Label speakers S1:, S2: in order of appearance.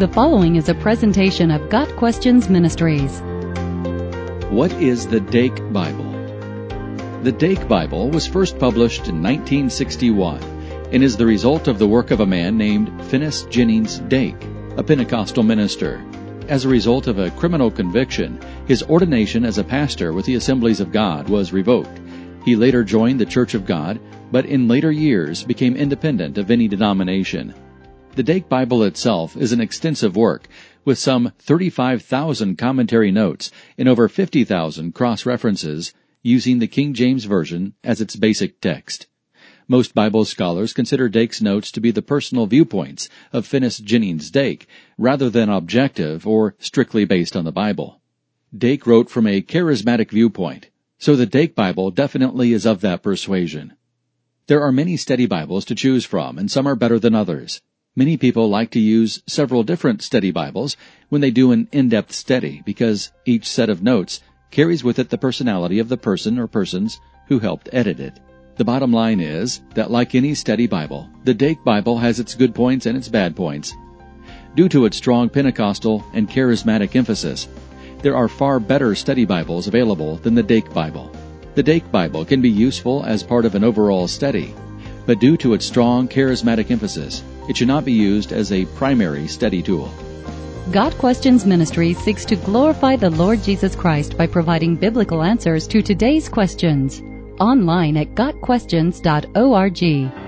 S1: The following is a presentation of Got Questions Ministries.
S2: What is the Dake Bible? The Dake Bible was first published in 1961 and is the result of the work of a man named Finis Jennings Dake, a Pentecostal minister. As a result of a criminal conviction, his ordination as a pastor with the Assemblies of God was revoked. He later joined the Church of God, but in later years became independent of any denomination. The Dake Bible itself is an extensive work, with some 35,000 commentary notes and over 50,000 cross-references using the King James Version as its basic text. Most Bible scholars consider Dake's notes to be the personal viewpoints of Finis Jennings Dake, rather than objective or strictly based on the Bible. Dake wrote from a charismatic viewpoint, so the Dake Bible definitely is of that persuasion. There are many study Bibles to choose from, and some are better than others. Many people like to use several different study Bibles when they do an in-depth study because each set of notes carries with it the personality of the person or persons who helped edit it. The bottom line is that like any study Bible, the Dake Bible has its good points and its bad points. Due to its strong Pentecostal and charismatic emphasis, there are far better study Bibles available than the Dake Bible. The Dake Bible can be useful as part of an overall study, but due to its strong charismatic emphasis, it should not be used as a primary study tool.
S1: Got Questions Ministry seeks to glorify the Lord Jesus Christ by providing biblical answers to today's questions. Online at GotQuestions.org.